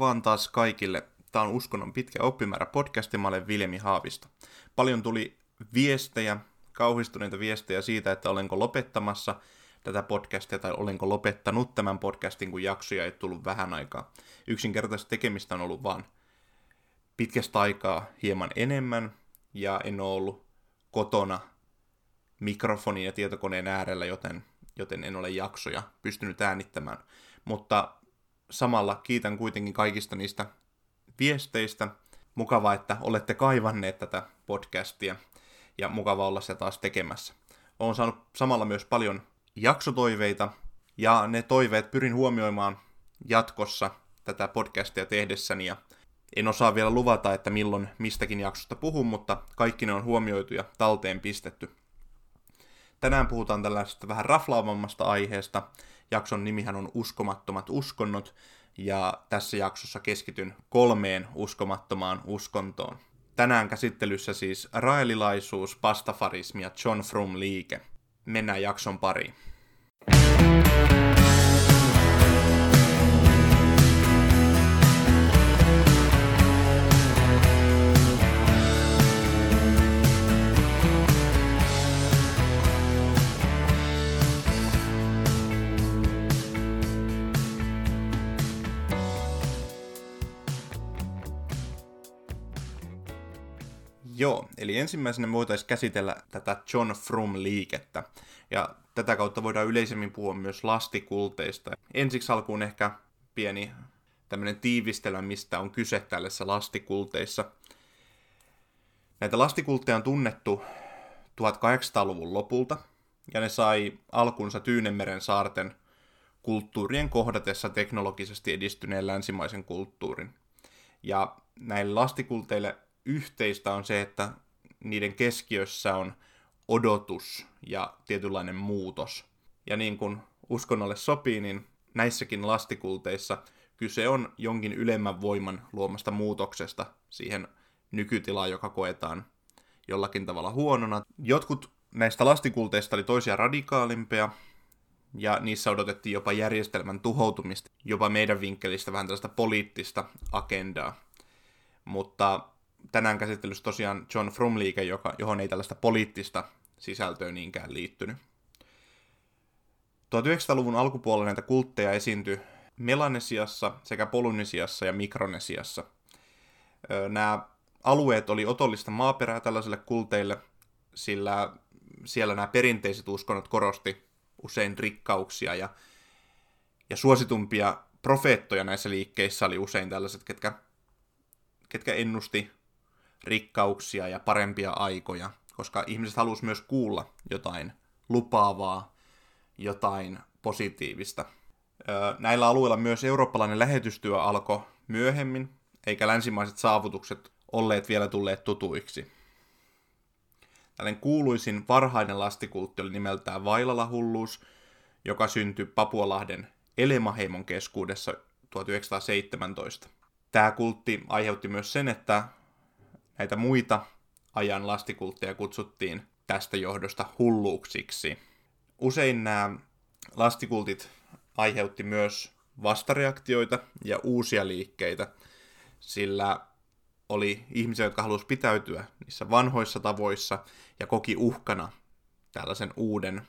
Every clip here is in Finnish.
Vaan taas kaikille. Tämä on Uskonnon pitkä oppimäärä podcast ja mä olen Viljemi Haavisto. Paljon tuli viestejä, kauhistuneita viestejä siitä, että olenko lopettamassa tätä podcastia tai olenko lopettanut tämän podcastin, kun jaksoja ei tullut vähän aikaa. Yksinkertaisesti tekemistä on ollut vaan pitkästä aikaa hieman enemmän ja en ole ollut kotona mikrofonin ja tietokoneen äärellä, joten, joten en ole jaksoja pystynyt äänittämään. Mutta samalla kiitän kuitenkin kaikista niistä viesteistä. Mukavaa, että olette kaivanneet tätä podcastia ja mukava olla se taas tekemässä. Olen saanut samalla myös paljon jaksotoiveita ja ne toiveet pyrin huomioimaan jatkossa tätä podcastia tehdessäni ja en osaa vielä luvata, että milloin mistäkin jaksosta puhun, mutta kaikki ne on huomioitu ja talteen pistetty. Tänään puhutaan tällaisesta vähän raflaavammasta aiheesta. Jakson nimihän on Uskomattomat uskonnot, ja tässä jaksossa keskityn kolmeen uskomattomaan uskontoon. Tänään käsittelyssä siis raelilaisuus, pastafarismi ja John Frum liike. Mennään jakson pariin. Joo, eli ensimmäisenä me voitaisiin käsitellä tätä John Frum-liikettä. Ja tätä kautta voidaan yleisemmin puhua myös lastikulteista. Ensiksi alkuun ehkä pieni tämmöinen tiivistelmä, mistä on kyse tällaisissa lastikulteissa. Näitä lastikultteja on tunnettu 1800-luvun lopulta, ja ne sai alkunsa Tyynemeren saarten kulttuurien kohdatessa teknologisesti edistyneen länsimaisen kulttuurin. Ja näille lastikulteille yhteistä on se, että niiden keskiössä on odotus ja tietynlainen muutos. Ja niin kuin uskonnolle sopii, niin näissäkin lastikulteissa kyse on jonkin ylemmän voiman luomasta muutoksesta siihen nykytilaan, joka koetaan jollakin tavalla huonona. Jotkut näistä lastikulteista oli toisia radikaalimpia, ja niissä odotettiin jopa järjestelmän tuhoutumista, jopa meidän vinkkelistä vähän tällaista poliittista agendaa. Mutta tänään käsittelyssä tosiaan John Frum-liike, joka, johon ei tällaista poliittista sisältöä niinkään liittynyt. 1900-luvun alkupuolella näitä kultteja esiintyi Melanesiassa sekä Polynesiassa ja Mikronesiassa. Nämä alueet oli otollista maaperää tällaisille kulteille, sillä siellä nämä perinteiset uskonnot korosti usein rikkauksia ja, ja suositumpia profeettoja näissä liikkeissä oli usein tällaiset, ketkä, ketkä ennusti rikkauksia ja parempia aikoja, koska ihmiset halusivat myös kuulla jotain lupaavaa, jotain positiivista. Näillä alueilla myös eurooppalainen lähetystyö alkoi myöhemmin, eikä länsimaiset saavutukset olleet vielä tulleet tutuiksi. Tällainen kuuluisin varhainen lastikultti oli nimeltään Vailala-hulluus, joka syntyi Papualahden Elemaheimon keskuudessa 1917. Tämä kultti aiheutti myös sen, että näitä muita ajan lastikultteja kutsuttiin tästä johdosta hulluuksiksi. Usein nämä lastikultit aiheutti myös vastareaktioita ja uusia liikkeitä, sillä oli ihmisiä, jotka halusivat pitäytyä niissä vanhoissa tavoissa ja koki uhkana tällaisen uuden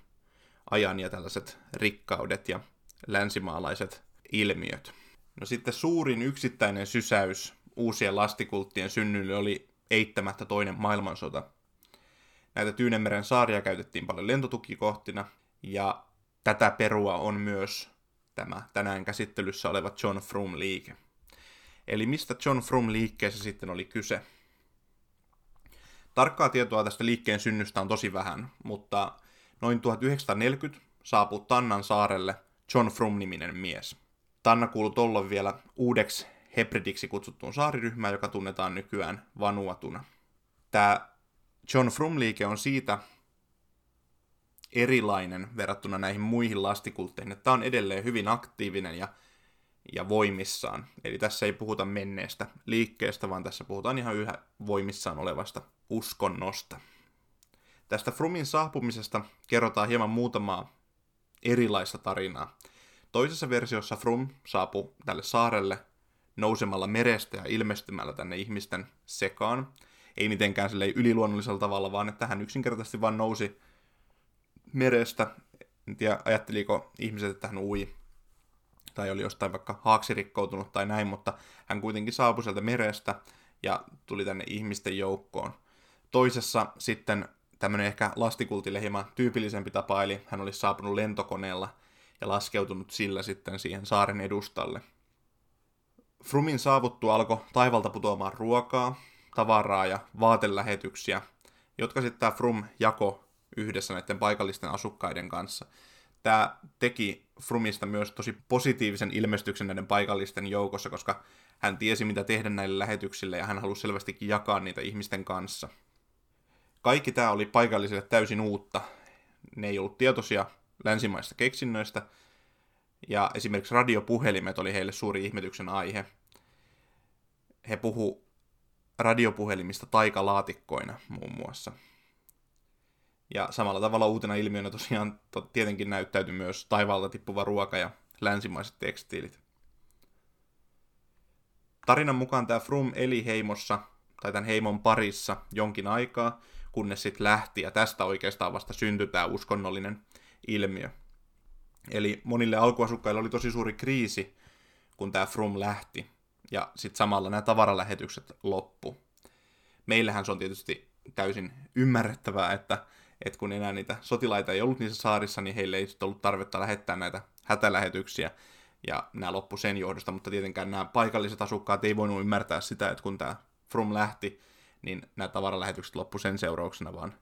ajan ja tällaiset rikkaudet ja länsimaalaiset ilmiöt. No sitten suurin yksittäinen sysäys uusien lastikulttien synnylle oli eittämättä toinen maailmansota. Näitä Tyynemeren saaria käytettiin paljon lentotukikohtina, ja tätä perua on myös tämä tänään käsittelyssä oleva John Frum-liike. Eli mistä John Frum-liikkeessä sitten oli kyse? Tarkkaa tietoa tästä liikkeen synnystä on tosi vähän, mutta noin 1940 saapui Tannan saarelle John Frum-niminen mies. Tanna kuului tollon vielä uudeksi Hebridiksi kutsuttuun saariryhmään, joka tunnetaan nykyään Vanuatuna. Tämä John Frum-liike on siitä erilainen verrattuna näihin muihin lastikultteihin, että tämä on edelleen hyvin aktiivinen ja, ja voimissaan. Eli tässä ei puhuta menneestä liikkeestä, vaan tässä puhutaan ihan yhä voimissaan olevasta uskonnosta. Tästä Frumin saapumisesta kerrotaan hieman muutamaa erilaista tarinaa. Toisessa versiossa Frum saapui tälle saarelle nousemalla merestä ja ilmestymällä tänne ihmisten sekaan. Ei mitenkään sille yliluonnollisella tavalla, vaan että hän yksinkertaisesti vaan nousi merestä. En tiedä, ajatteliko ihmiset, että hän ui tai oli jostain vaikka haaksi rikkoutunut tai näin, mutta hän kuitenkin saapui sieltä merestä ja tuli tänne ihmisten joukkoon. Toisessa sitten tämmöinen ehkä lastikultille hieman tyypillisempi tapa, eli hän olisi saapunut lentokoneella ja laskeutunut sillä sitten siihen saaren edustalle. Frumin saavuttu alkoi taivalta putoamaan ruokaa, tavaraa ja vaatelähetyksiä, jotka sitten tämä Frum jako yhdessä näiden paikallisten asukkaiden kanssa. Tämä teki Frumista myös tosi positiivisen ilmestyksen näiden paikallisten joukossa, koska hän tiesi, mitä tehdä näille lähetyksille, ja hän halusi selvästikin jakaa niitä ihmisten kanssa. Kaikki tämä oli paikallisille täysin uutta. Ne ei ollut tietoisia länsimaista keksinnöistä, ja esimerkiksi radiopuhelimet oli heille suuri ihmetyksen aihe. He puhu radiopuhelimista taikalaatikkoina muun muassa. Ja samalla tavalla uutena ilmiönä tosiaan tietenkin näyttäytyi myös taivaalta tippuva ruoka ja länsimaiset tekstiilit. Tarinan mukaan tämä Frum eli heimossa, tai tämän heimon parissa jonkin aikaa, kunnes sitten lähti, ja tästä oikeastaan vasta syntyi tämä uskonnollinen ilmiö. Eli monille alkuasukkaille oli tosi suuri kriisi, kun tämä Frum lähti, ja sitten samalla nämä tavaralähetykset loppu. Meillähän se on tietysti täysin ymmärrettävää, että, että kun enää niitä sotilaita ei ollut niissä saarissa, niin heille ei sitten ollut tarvetta lähettää näitä hätälähetyksiä, ja nämä loppu sen johdosta, mutta tietenkään nämä paikalliset asukkaat ei voinut ymmärtää sitä, että kun tämä From lähti, niin nämä tavaralähetykset loppu sen seurauksena, vaan,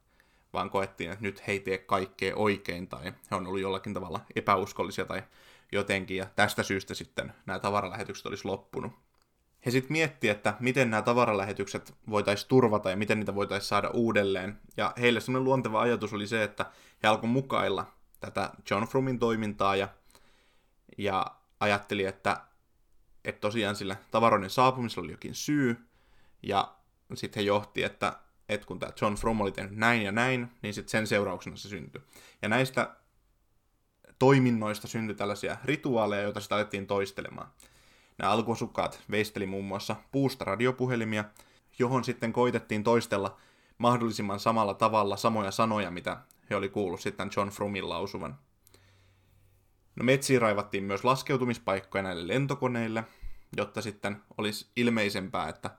vaan koettiin, että nyt he ei tee kaikkea oikein, tai he on ollut jollakin tavalla epäuskollisia tai jotenkin, ja tästä syystä sitten nämä tavaralähetykset olisi loppunut. He sitten mietti, että miten nämä tavaralähetykset voitaisiin turvata ja miten niitä voitaisiin saada uudelleen. Ja heille semmoinen luonteva ajatus oli se, että he alkoi mukailla tätä John Frumin toimintaa ja, ja ajatteli, että, että tosiaan sillä tavaroiden saapumisella oli jokin syy, ja sitten he johti, että, että kun tämä John Frum oli tehnyt näin ja näin, niin sitten sen seurauksena se syntyi. Ja näistä toiminnoista syntyi tällaisia rituaaleja, joita sitä alettiin toistelemaan. Nämä alkuasukkaat veisteli muun muassa puusta radiopuhelimia, johon sitten koitettiin toistella mahdollisimman samalla tavalla samoja sanoja, mitä he oli kuullut sitten John Frumin lausuvan. No metsiin raivattiin myös laskeutumispaikkoja näille lentokoneille, jotta sitten olisi ilmeisempää, että,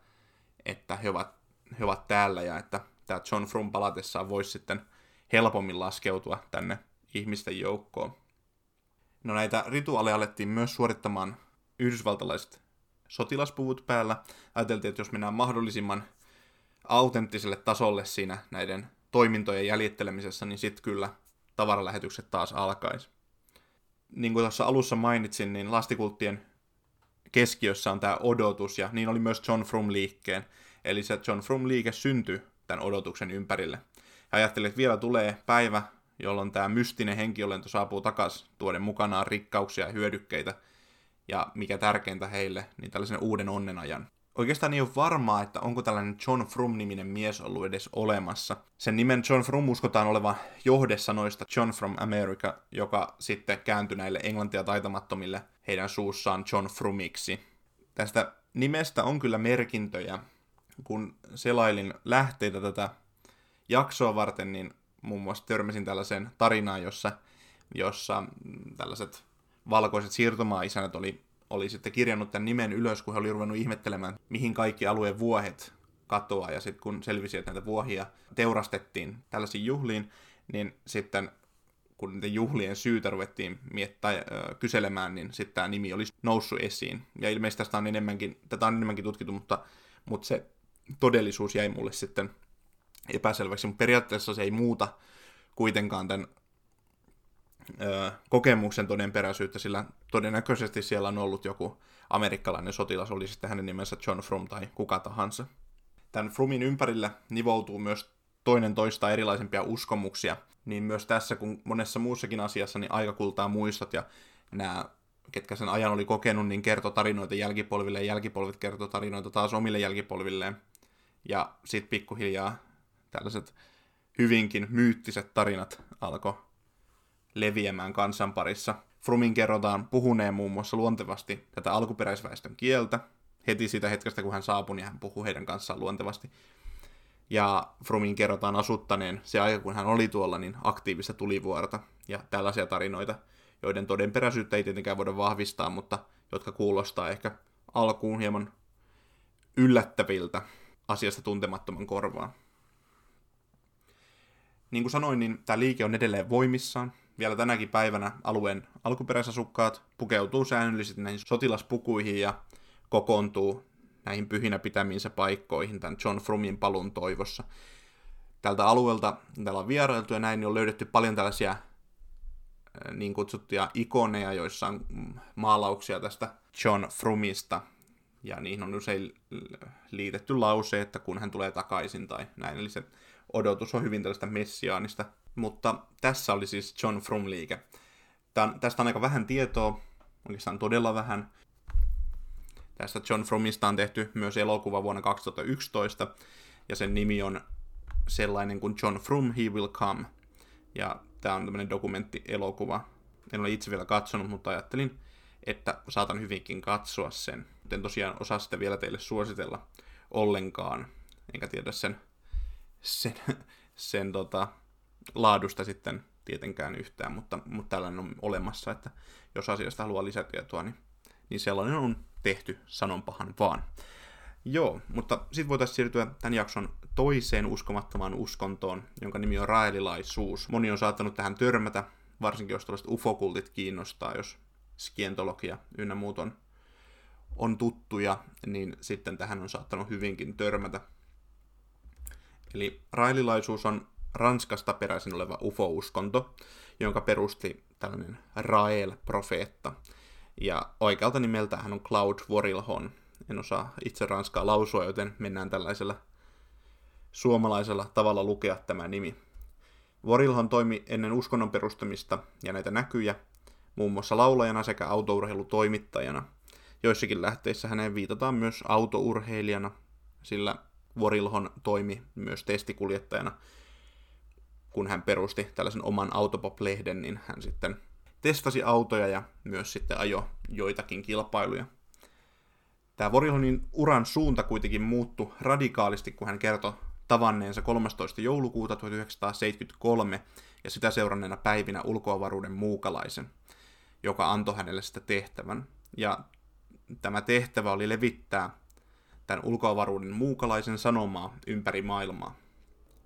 että he, ovat, he ovat täällä ja että tämä John Frum palatessaan voisi sitten helpommin laskeutua tänne ihmisten joukkoon. No näitä rituaaleja alettiin myös suorittamaan yhdysvaltalaiset sotilaspuvut päällä. Ajateltiin, että jos mennään mahdollisimman autenttiselle tasolle siinä näiden toimintojen jäljittelemisessä, niin sitten kyllä tavaralähetykset taas alkaisi niin kuin tuossa alussa mainitsin, niin lastikulttien keskiössä on tämä odotus, ja niin oli myös John Frum-liikkeen. Eli se John Frum-liike syntyi tämän odotuksen ympärille. Ja ajattelin, että vielä tulee päivä, jolloin tämä mystinen henkiolento saapuu takaisin tuoden mukanaan rikkauksia ja hyödykkeitä, ja mikä tärkeintä heille, niin tällaisen uuden onnenajan oikeastaan ei ole varmaa, että onko tällainen John Frum-niminen mies ollut edes olemassa. Sen nimen John Frum uskotaan olevan johdessa noista John from America, joka sitten kääntyi näille englantia taitamattomille heidän suussaan John Frumiksi. Tästä nimestä on kyllä merkintöjä. Kun selailin lähteitä tätä jaksoa varten, niin muun muassa törmäsin tällaiseen tarinaan, jossa, jossa tällaiset valkoiset siirtomaa-isännät oli oli sitten kirjannut tämän nimen ylös, kun he oli ruvennut ihmettelemään, mihin kaikki alueen vuohet katoaa. Ja sitten kun selvisi, että näitä vuohia teurastettiin tällaisiin juhliin, niin sitten kun niiden juhlien syytä ruvettiin miettä, äh, kyselemään, niin sitten tämä nimi olisi noussut esiin. Ja ilmeisesti tästä on enemmänkin, tätä on enemmänkin tutkittu, mutta, mutta se todellisuus jäi mulle sitten epäselväksi. Mutta periaatteessa se ei muuta kuitenkaan tämän kokemuksen todenperäisyyttä, sillä todennäköisesti siellä on ollut joku amerikkalainen sotilas, oli sitten hänen nimensä John Frum tai kuka tahansa. Tämän Frumin ympärillä nivoutuu myös toinen toista erilaisempia uskomuksia, niin myös tässä kuin monessa muussakin asiassa, niin aika kultaa muistot ja nämä ketkä sen ajan oli kokenut, niin kertoi tarinoita jälkipolville ja jälkipolvit kertoi tarinoita taas omille jälkipolvilleen. Ja sitten pikkuhiljaa tällaiset hyvinkin myyttiset tarinat alkoi leviämään kansan parissa. Frumin kerrotaan puhuneen muun muassa luontevasti tätä alkuperäisväestön kieltä, heti siitä hetkestä, kun hän saapui, niin hän puhuu heidän kanssaan luontevasti. Ja Frumin kerrotaan asuttaneen se aika, kun hän oli tuolla, niin aktiivista tulivuorta ja tällaisia tarinoita, joiden todenperäisyyttä ei tietenkään voida vahvistaa, mutta jotka kuulostaa ehkä alkuun hieman yllättäviltä asiasta tuntemattoman korvaan. Niin kuin sanoin, niin tämä liike on edelleen voimissaan. Vielä tänäkin päivänä alueen alkuperäisasukkaat pukeutuu säännöllisesti näihin sotilaspukuihin ja kokoontuu näihin pyhinä pitämiinsä paikkoihin tämän John Frumin palun toivossa. Tältä alueelta, täällä on vierailtu ja näin, niin on löydetty paljon tällaisia niin kutsuttuja ikoneja, joissa on maalauksia tästä John Frumista, ja niihin on usein liitetty lause, että kun hän tulee takaisin tai näin, eli se odotus on hyvin tällaista messiaanista. Mutta tässä oli siis John Frum-liike. Tän, tästä on aika vähän tietoa, oikeastaan todella vähän. Tästä John Frumista on tehty myös elokuva vuonna 2011, ja sen nimi on sellainen kuin John Frum, He Will Come. Ja tämä on tämmöinen dokumenttielokuva. En ole itse vielä katsonut, mutta ajattelin, että saatan hyvinkin katsoa sen. En tosiaan osaa sitä vielä teille suositella ollenkaan, enkä tiedä sen, sen, sen tota, laadusta sitten tietenkään yhtään, mutta, mutta tällainen on olemassa, että jos asiasta haluaa lisätietoa, niin, niin sellainen on tehty, sanonpahan vaan. Joo, mutta sitten voitaisiin siirtyä tämän jakson toiseen uskomattomaan uskontoon, jonka nimi on raelilaisuus. Moni on saattanut tähän törmätä, varsinkin jos tällaiset ufokultit kiinnostaa, jos skientologia ynnä muut on, on tuttuja, niin sitten tähän on saattanut hyvinkin törmätä. Eli raelilaisuus on Ranskasta peräisin oleva ufo-uskonto, jonka perusti tällainen Rael-profeetta. Ja oikealta nimeltä hän on Claude Vorilhon. En osaa itse ranskaa lausua, joten mennään tällaisella suomalaisella tavalla lukea tämä nimi. Vorilhon toimi ennen uskonnon perustamista ja näitä näkyjä muun muassa laulajana sekä autourheilutoimittajana. Joissakin lähteissä häneen viitataan myös autourheilijana, sillä Vorilhon toimi myös testikuljettajana. Kun hän perusti tällaisen oman Autopop-lehden, niin hän sitten testasi autoja ja myös sitten ajo joitakin kilpailuja. Tämä Vorilhonin uran suunta kuitenkin muuttui radikaalisti, kun hän kertoi tavanneensa 13. joulukuuta 1973 ja sitä seuranneena päivinä ulkoavaruuden muukalaisen, joka antoi hänelle sitä tehtävän. Ja tämä tehtävä oli levittää tämän ulkoavaruuden muukalaisen sanomaa ympäri maailmaa.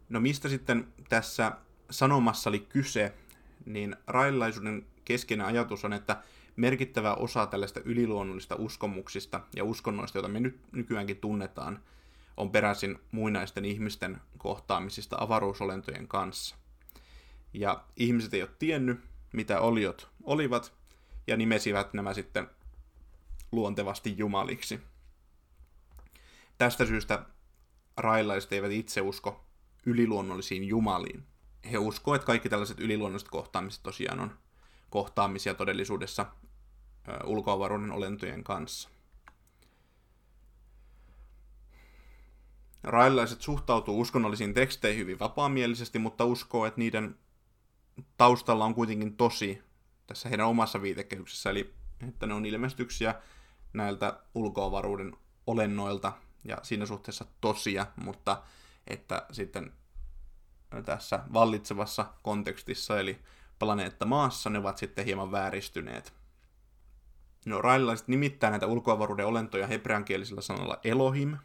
No mistä sitten tässä sanomassa oli kyse, niin railaisuuden keskeinen ajatus on, että merkittävä osa tällaista yliluonnollista uskomuksista ja uskonnoista, joita me nyt nykyäänkin tunnetaan, on peräisin muinaisten ihmisten kohtaamisista avaruusolentojen kanssa. Ja ihmiset ei ole tiennyt, mitä oliot olivat, ja nimesivät nämä sitten luontevasti jumaliksi. Tästä syystä railaiset eivät itse usko yliluonnollisiin jumaliin. He uskovat, että kaikki tällaiset yliluonnolliset kohtaamiset tosiaan on kohtaamisia todellisuudessa ulkoavaruuden olentojen kanssa. Railaiset suhtautuu uskonnollisiin teksteihin hyvin vapaamielisesti, mutta uskoo, että niiden taustalla on kuitenkin tosi tässä heidän omassa viitekehyksessä, eli että ne on ilmestyksiä näiltä ulkoavaruuden olennoilta ja siinä suhteessa tosia, mutta että sitten tässä vallitsevassa kontekstissa, eli planeetta maassa, ne ovat sitten hieman vääristyneet. No, raililaiset nimittää näitä ulkoavaruuden olentoja hebreankielisellä sanalla Elohim,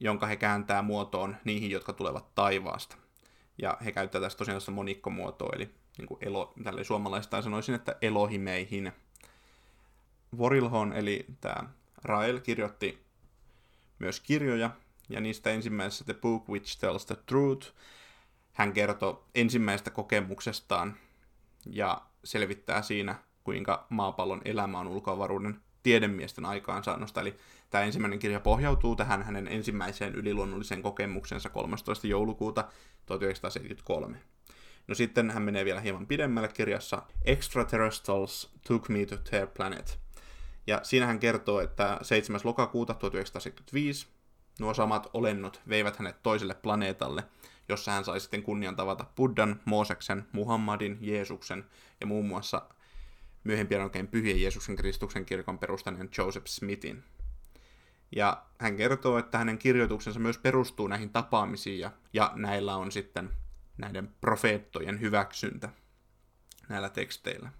jonka he kääntää muotoon niihin, jotka tulevat taivaasta. Ja he käyttävät tässä tosiaan tässä monikkomuotoa, eli niin kuin elo, tälle suomalaistaan sanoisin, että Elohimeihin. Vorilhon, eli tämä Rael, kirjoitti myös kirjoja, ja niistä ensimmäisessä The Book Which Tells the Truth, hän kertoo ensimmäisestä kokemuksestaan ja selvittää siinä, kuinka maapallon elämä on ulkoavaruuden tiedemiesten aikaansaannosta. Eli tämä ensimmäinen kirja pohjautuu tähän hänen ensimmäiseen yliluonnolliseen kokemuksensa 13. joulukuuta 1973. No sitten hän menee vielä hieman pidemmälle kirjassa Extraterrestrials Took Me to Their Planet. Ja siinä hän kertoo, että 7. lokakuuta 1975 nuo samat olennot veivät hänet toiselle planeetalle, jossa hän sai sitten kunnian tavata Buddhan, Mooseksen, Muhammadin, Jeesuksen ja muun muassa myöhempien oikein pyhien Jeesuksen Kristuksen kirkon perustaneen Joseph Smithin. Ja hän kertoo, että hänen kirjoituksensa myös perustuu näihin tapaamisiin ja, ja näillä on sitten näiden profeettojen hyväksyntä näillä teksteillä.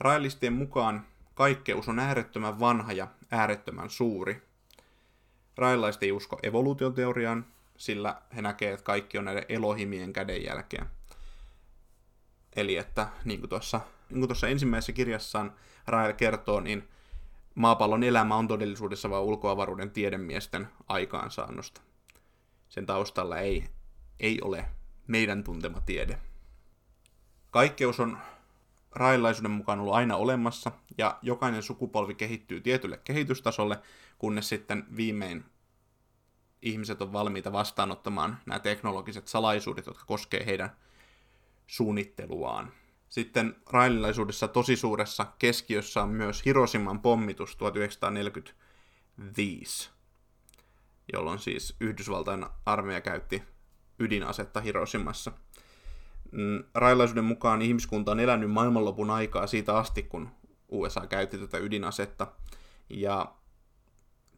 Railistien mukaan kaikkeus on äärettömän vanha ja äärettömän suuri. Railaiset ei usko evoluutioteoriaan, sillä he näkevät, että kaikki on näiden elohimien kädenjälkeä. Eli että niin kuin tuossa, niin kuin tuossa ensimmäisessä kirjassaan Rael kertoo, niin maapallon elämä on todellisuudessa vain ulkoavaruuden tiedemiesten aikaansaannosta. Sen taustalla ei, ei ole meidän tuntema tiede. Kaikkeus on railaisuuden mukaan ollut aina olemassa, ja jokainen sukupolvi kehittyy tietylle kehitystasolle, kunnes sitten viimein ihmiset on valmiita vastaanottamaan nämä teknologiset salaisuudet, jotka koskee heidän suunnitteluaan. Sitten raililaisuudessa tosi suuressa keskiössä on myös Hiroshiman pommitus 1945, jolloin siis Yhdysvaltain armeija käytti ydinasetta Hiroshimassa. Mm, Railaisuuden mukaan ihmiskunta on elänyt maailmanlopun aikaa siitä asti, kun USA käytti tätä ydinasetta. Ja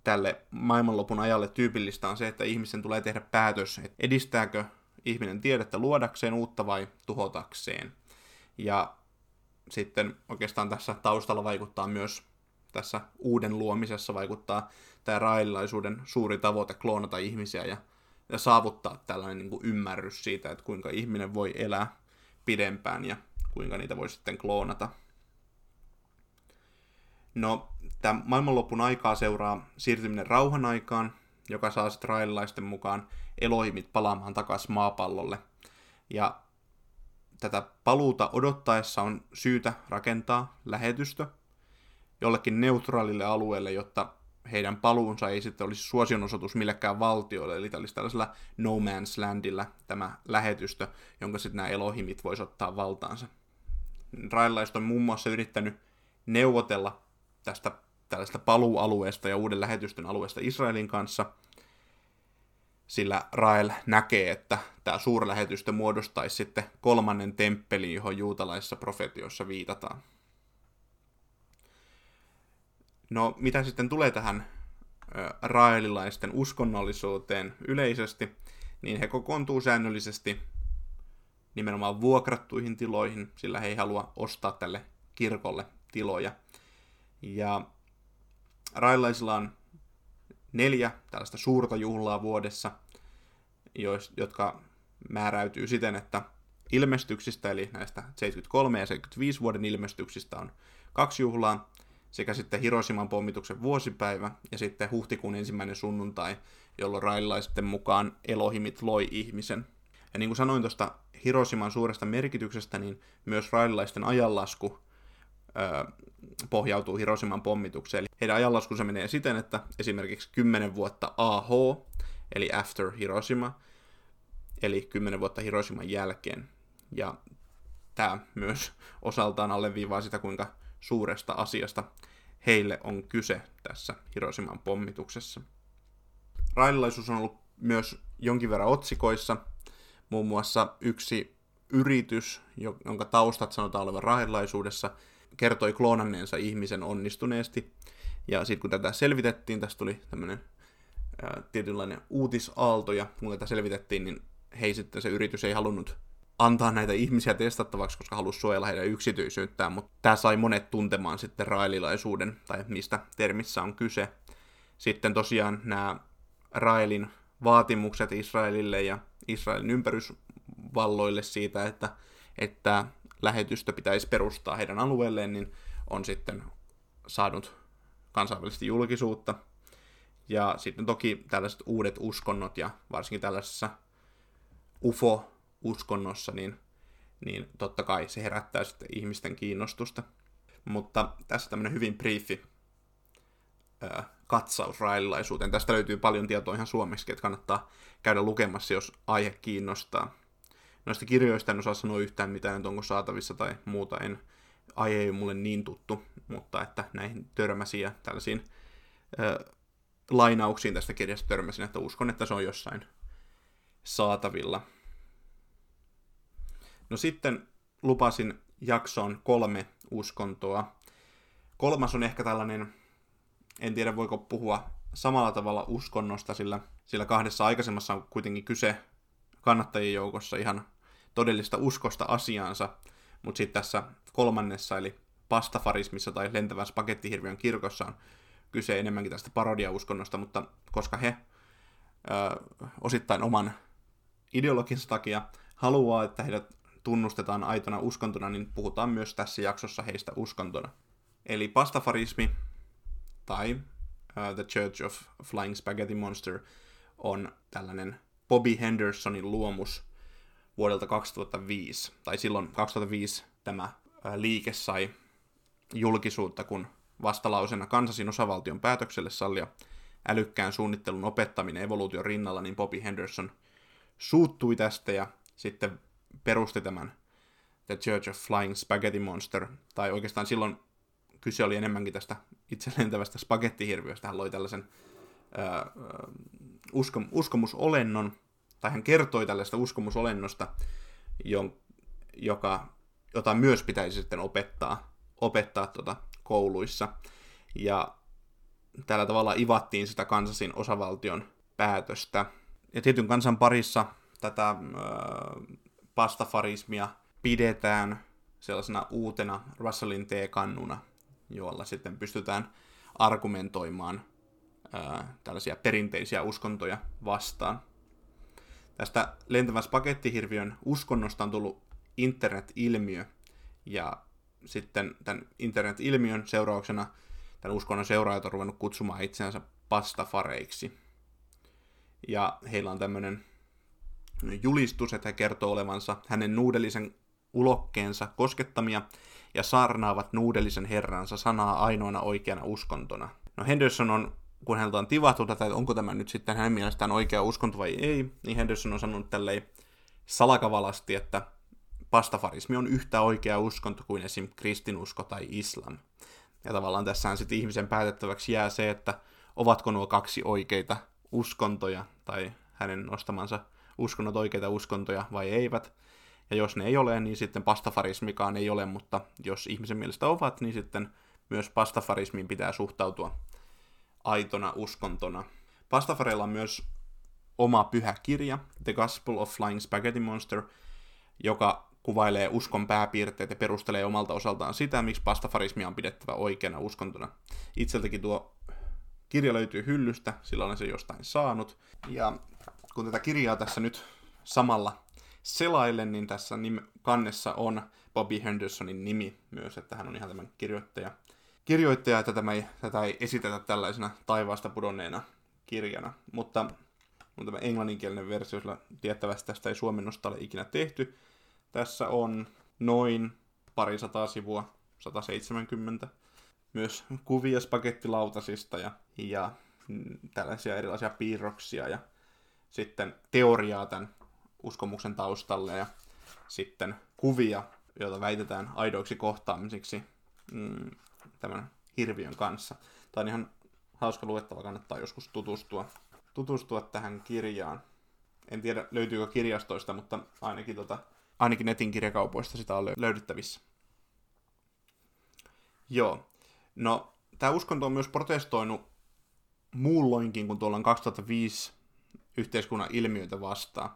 tälle maailmanlopun ajalle tyypillistä on se, että ihmisen tulee tehdä päätös, että edistääkö ihminen tiedettä luodakseen uutta vai tuhotakseen. Ja sitten oikeastaan tässä taustalla vaikuttaa myös tässä uuden luomisessa vaikuttaa tämä raililaisuuden suuri tavoite kloonata ihmisiä ja, ja saavuttaa tällainen niin kuin ymmärrys siitä, että kuinka ihminen voi elää pidempään ja kuinka niitä voi sitten kloonata. No, tämä maailmanlopun aikaa seuraa siirtyminen rauhan aikaan, joka saa sitten mukaan Elohimit palaamaan takaisin maapallolle. Ja tätä paluuta odottaessa on syytä rakentaa lähetystö jollekin neutraalille alueelle, jotta heidän paluunsa ei sitten olisi suosionosoitus millekään valtioille, eli olisi tällaisella no man's landilla tämä lähetystö, jonka sitten nämä elohimit voisi ottaa valtaansa. Railaiset on muun muassa yrittänyt neuvotella tästä tällaista paluualueesta ja uuden lähetystön alueesta Israelin kanssa – sillä Rael näkee, että tämä suurlähetystö muodostaisi sitten kolmannen temppelin, johon juutalaisissa profetioissa viitataan. No, mitä sitten tulee tähän raelilaisten uskonnollisuuteen yleisesti, niin he kokoontuu säännöllisesti nimenomaan vuokrattuihin tiloihin, sillä he ei halua ostaa tälle kirkolle tiloja. Ja raelaisilla on neljä tällaista suurta juhlaa vuodessa, jotka määräytyy siten, että ilmestyksistä, eli näistä 73 ja 75 vuoden ilmestyksistä on kaksi juhlaa, sekä sitten Hiroshiman pommituksen vuosipäivä ja sitten huhtikuun ensimmäinen sunnuntai, jolloin railaisten mukaan Elohimit loi ihmisen. Ja niin kuin sanoin tuosta Hiroshiman suuresta merkityksestä, niin myös railaisten ajanlasku ö, pohjautuu Hiroshiman pommitukseen. Eli heidän ajanlaskunsa menee siten, että esimerkiksi 10 vuotta AH, eli After Hiroshima, eli 10 vuotta Hiroshiman jälkeen. Ja tämä myös osaltaan alleviivaa sitä, kuinka suuresta asiasta heille on kyse tässä Hiroshiman pommituksessa. Raililaisuus on ollut myös jonkin verran otsikoissa, muun muassa yksi yritys, jonka taustat sanotaan olevan rahilaisuudessa, kertoi kloonanneensa ihmisen onnistuneesti. Ja sitten kun tätä selvitettiin, tästä tuli tämmöinen tietynlainen uutisaalto, ja kun tätä selvitettiin, niin hei sitten se yritys ei halunnut antaa näitä ihmisiä testattavaksi, koska halusi suojella heidän yksityisyyttään, mutta tämä sai monet tuntemaan sitten raelilaisuuden, tai mistä termissä on kyse. Sitten tosiaan nämä Raelin vaatimukset Israelille ja Israelin ympärysvalloille siitä, että, että lähetystö pitäisi perustaa heidän alueelleen, niin on sitten saanut kansainvälisesti julkisuutta. Ja sitten toki tällaiset uudet uskonnot ja varsinkin tällaisessa UFO-uskonnossa, niin, niin totta kai se herättää sitten ihmisten kiinnostusta. Mutta tässä tämmöinen hyvin briefi ää, katsaus raililaisuuteen. Tästä löytyy paljon tietoa ihan suomeksi, että kannattaa käydä lukemassa, jos aihe kiinnostaa. Noista kirjoista en osaa sanoa yhtään mitään, että onko saatavissa tai muuta. En, aihe ei ole mulle niin tuttu, mutta että näihin törmäsiin ja tällaisiin ää, lainauksiin tästä kirjasta törmäsin, että uskon, että se on jossain saatavilla. No sitten lupasin jaksoon kolme uskontoa. Kolmas on ehkä tällainen En tiedä, voiko puhua samalla tavalla uskonnosta, sillä, sillä kahdessa aikaisemmassa on kuitenkin kyse kannattajien joukossa ihan todellista uskosta asiaansa, mutta sitten tässä kolmannessa, eli pastafarismissa tai lentävän spagettihirviön kirkossa on kyse enemmänkin tästä parodiauskonnosta, mutta koska he ö, osittain oman ideologinsa takia haluaa, että heidät tunnustetaan aitona uskontona, niin puhutaan myös tässä jaksossa heistä uskontona. Eli pastafarismi tai uh, The Church of Flying Spaghetti Monster on tällainen Bobby Hendersonin luomus vuodelta 2005. Tai silloin 2005 tämä uh, liike sai julkisuutta, kun vastalausena Kansasin osavaltion päätökselle sallia älykkään suunnittelun opettaminen evoluution rinnalla, niin Bobby Henderson suuttui tästä ja sitten perusti tämän The Church of Flying Spaghetti Monster, tai oikeastaan silloin kyse oli enemmänkin tästä itse lentävästä spagettihirviöstä. Hän loi tällaisen äh, usko, uskomusolennon, tai hän kertoi tällaista uskomusolennosta, joka, jota myös pitäisi sitten opettaa, opettaa tuota kouluissa. Ja tällä tavalla ivattiin sitä kansasin osavaltion päätöstä. Ja tietyn kansan parissa tätä äh, pastafarismia pidetään sellaisena uutena Russellin T-kannuna, jolla sitten pystytään argumentoimaan ää, tällaisia perinteisiä uskontoja vastaan. Tästä lentävän spagettihirviön uskonnosta on tullut internet-ilmiö, ja sitten tämän internet-ilmiön seurauksena tämän uskonnon seuraajat on ruvennut kutsumaan itseänsä pastafareiksi. Ja heillä on tämmöinen julistus, että he kertoo olevansa hänen nuudellisen ulokkeensa koskettamia ja saarnaavat nuudellisen herransa sanaa ainoana oikeana uskontona. No Henderson on, kun häneltä on tivattu tätä, että onko tämä nyt sitten hänen mielestään oikea uskonto vai ei, niin Henderson on sanonut tälleen salakavalasti, että pastafarismi on yhtä oikea uskonto kuin esim. kristinusko tai islam. Ja tavallaan tässä sitten ihmisen päätettäväksi jää se, että ovatko nuo kaksi oikeita uskontoja tai hänen nostamansa uskonnot oikeita uskontoja vai eivät. Ja jos ne ei ole, niin sitten pastafarismikaan ei ole, mutta jos ihmisen mielestä ovat, niin sitten myös pastafarismiin pitää suhtautua aitona uskontona. Pastafareilla on myös oma pyhä kirja, The Gospel of Flying Spaghetti Monster, joka kuvailee uskon pääpiirteet ja perustelee omalta osaltaan sitä, miksi pastafarismia on pidettävä oikeana uskontona. Itseltäkin tuo kirja löytyy hyllystä, sillä olen se jostain saanut. Ja kun tätä kirjaa tässä nyt samalla selailen, niin tässä nim- kannessa on Bobby Hendersonin nimi myös, että hän on ihan tämän kirjoittaja. Kirjoittaja, että tämä ei, tätä ei esitetä tällaisena taivaasta pudonneena kirjana, mutta on tämä englanninkielinen versio, sillä tiettävästi tästä ei suomennosta ole ikinä tehty. Tässä on noin parisataa sivua, 170, myös kuvia spagettilautasista ja, ja tällaisia erilaisia piirroksia ja sitten teoriaa tämän uskomuksen taustalle ja sitten kuvia, joita väitetään aidoiksi kohtaamisiksi mm, tämän hirviön kanssa. Tämä on ihan hauska luettava, kannattaa joskus tutustua, tutustua tähän kirjaan. En tiedä, löytyykö kirjastoista, mutta ainakin, tota, ainakin netin kirjakaupoista sitä on löydettävissä. Joo. No, tämä uskonto on myös protestoinut muulloinkin kuin tuolla 2005 yhteiskunnan ilmiöitä vastaan.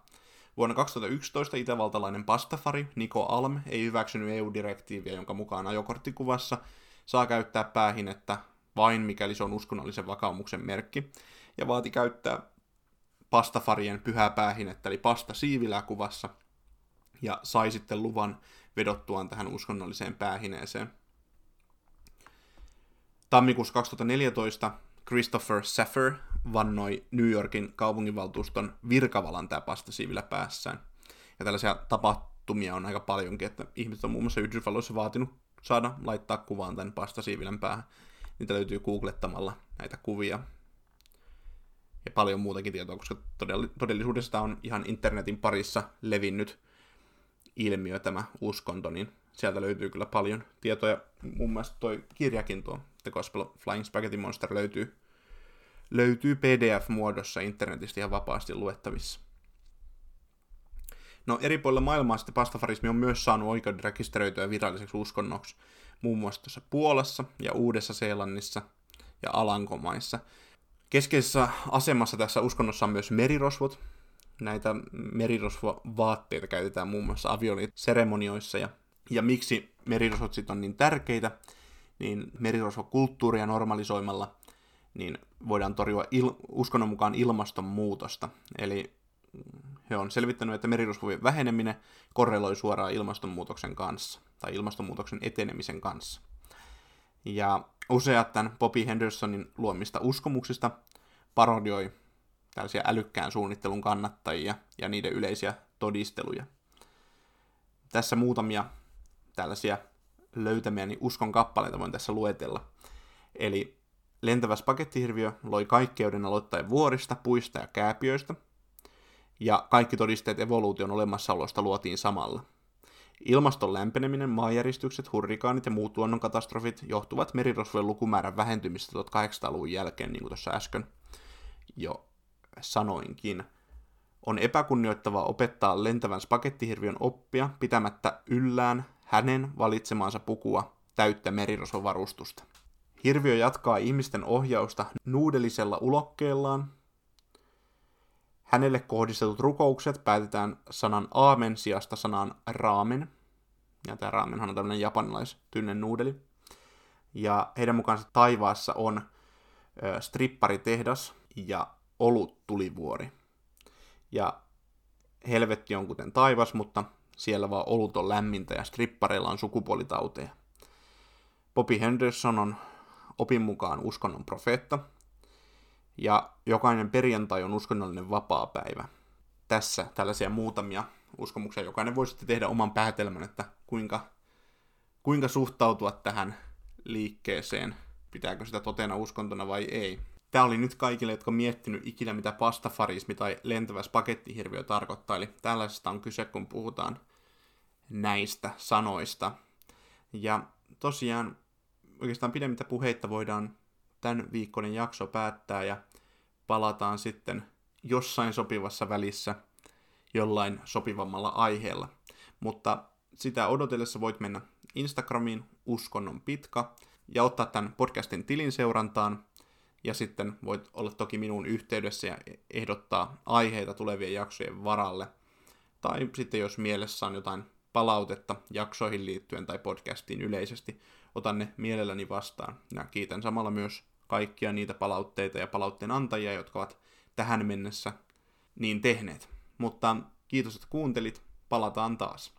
Vuonna 2011 itävaltalainen pastafari Niko Alm ei hyväksynyt EU-direktiiviä, jonka mukaan ajokorttikuvassa saa käyttää päähinettä vain mikäli se on uskonnollisen vakaumuksen merkki, ja vaati käyttää pastafarien pyhää päähinettä, eli pasta siivilää kuvassa, ja sai sitten luvan vedottuaan tähän uskonnolliseen päähineeseen. Tammikuussa 2014 Christopher Saffer vannoi New Yorkin kaupunginvaltuuston virkavalan tämä pastasiivillä päässään. Ja tällaisia tapahtumia on aika paljonkin, että ihmiset on muun muassa Yhdysvalloissa vaatinut saada laittaa kuvaan tämän pastasiivilän päähän. Niitä löytyy googlettamalla näitä kuvia. Ja paljon muutakin tietoa, koska todellisuudessa tämä on ihan internetin parissa levinnyt ilmiö tämä uskonto, niin sieltä löytyy kyllä paljon tietoja. Mun mielestä toi kirjakin tuo The Gospel Flying Spaghetti Monster löytyy löytyy PDF-muodossa internetistä ihan vapaasti luettavissa. No eri puolilla maailmaa sitten pastafarismi on myös saanut oikeuden rekisteröityä viralliseksi uskonnoksi, muun muassa tuossa Puolassa ja Uudessa-Seelannissa ja Alankomaissa. Keskeisessä asemassa tässä uskonnossa on myös merirosvot. Näitä merirosvovaatteita käytetään muun muassa avioliittoseremonioissa. Ja, ja miksi merirosvot sitten on niin tärkeitä, niin merirosvokulttuuria normalisoimalla niin voidaan torjua il- uskonnon mukaan ilmastonmuutosta. Eli he on selvittänyt, että merirosvojen väheneminen korreloi suoraan ilmastonmuutoksen kanssa, tai ilmastonmuutoksen etenemisen kanssa. Ja useat tämän Bobby Hendersonin luomista uskomuksista parodioi tällaisia älykkään suunnittelun kannattajia ja niiden yleisiä todisteluja. Tässä muutamia tällaisia löytämiäni uskon kappaleita voin tässä luetella. Eli lentävä spagettihirviö loi kaikkeuden aloittain vuorista, puista ja kääpiöistä, ja kaikki todisteet evoluution olemassaolosta luotiin samalla. Ilmaston lämpeneminen, maanjäristykset, hurrikaanit ja muut luonnonkatastrofit johtuvat merirosvojen lukumäärän vähentymistä 1800-luvun jälkeen, niin kuin tuossa äsken jo sanoinkin. On epäkunnioittavaa opettaa lentävän spagettihirviön oppia pitämättä yllään hänen valitsemaansa pukua täyttä merirosvovarustusta. Hirviö jatkaa ihmisten ohjausta nuudelisella ulokkeellaan. Hänelle kohdistetut rukoukset päätetään sanan aamen sijasta sanan raamen. Ja tämä raamenhan on tämmöinen japanilaistynnen nuudeli. Ja heidän mukaansa taivaassa on stripparitehdas ja olut tulivuori. Ja helvetti on kuten taivas, mutta siellä vaan olut on lämmintä ja strippareilla on sukupuolitauteja. Bobby Henderson on opin mukaan uskonnon profeetta, ja jokainen perjantai on uskonnollinen vapaa-päivä. Tässä tällaisia muutamia uskomuksia. Jokainen voi sitten tehdä oman päätelmän, että kuinka, kuinka suhtautua tähän liikkeeseen. Pitääkö sitä totena uskontona vai ei. Tämä oli nyt kaikille, jotka on miettinyt ikinä, mitä pastafarismi tai lentävä spagettihirviö tarkoittaa. Eli tällaisesta on kyse, kun puhutaan näistä sanoista. Ja tosiaan oikeastaan pidemmittä puheitta voidaan tämän viikkoinen jakso päättää ja palataan sitten jossain sopivassa välissä jollain sopivammalla aiheella. Mutta sitä odotellessa voit mennä Instagramiin uskonnon pitkä ja ottaa tämän podcastin tilin seurantaan. Ja sitten voit olla toki minun yhteydessä ja ehdottaa aiheita tulevien jaksojen varalle. Tai sitten jos mielessä on jotain palautetta jaksoihin liittyen tai podcastiin yleisesti, otan ne mielelläni vastaan. Ja kiitän samalla myös kaikkia niitä palautteita ja palautteen antajia, jotka ovat tähän mennessä niin tehneet. Mutta kiitos, että kuuntelit. Palataan taas.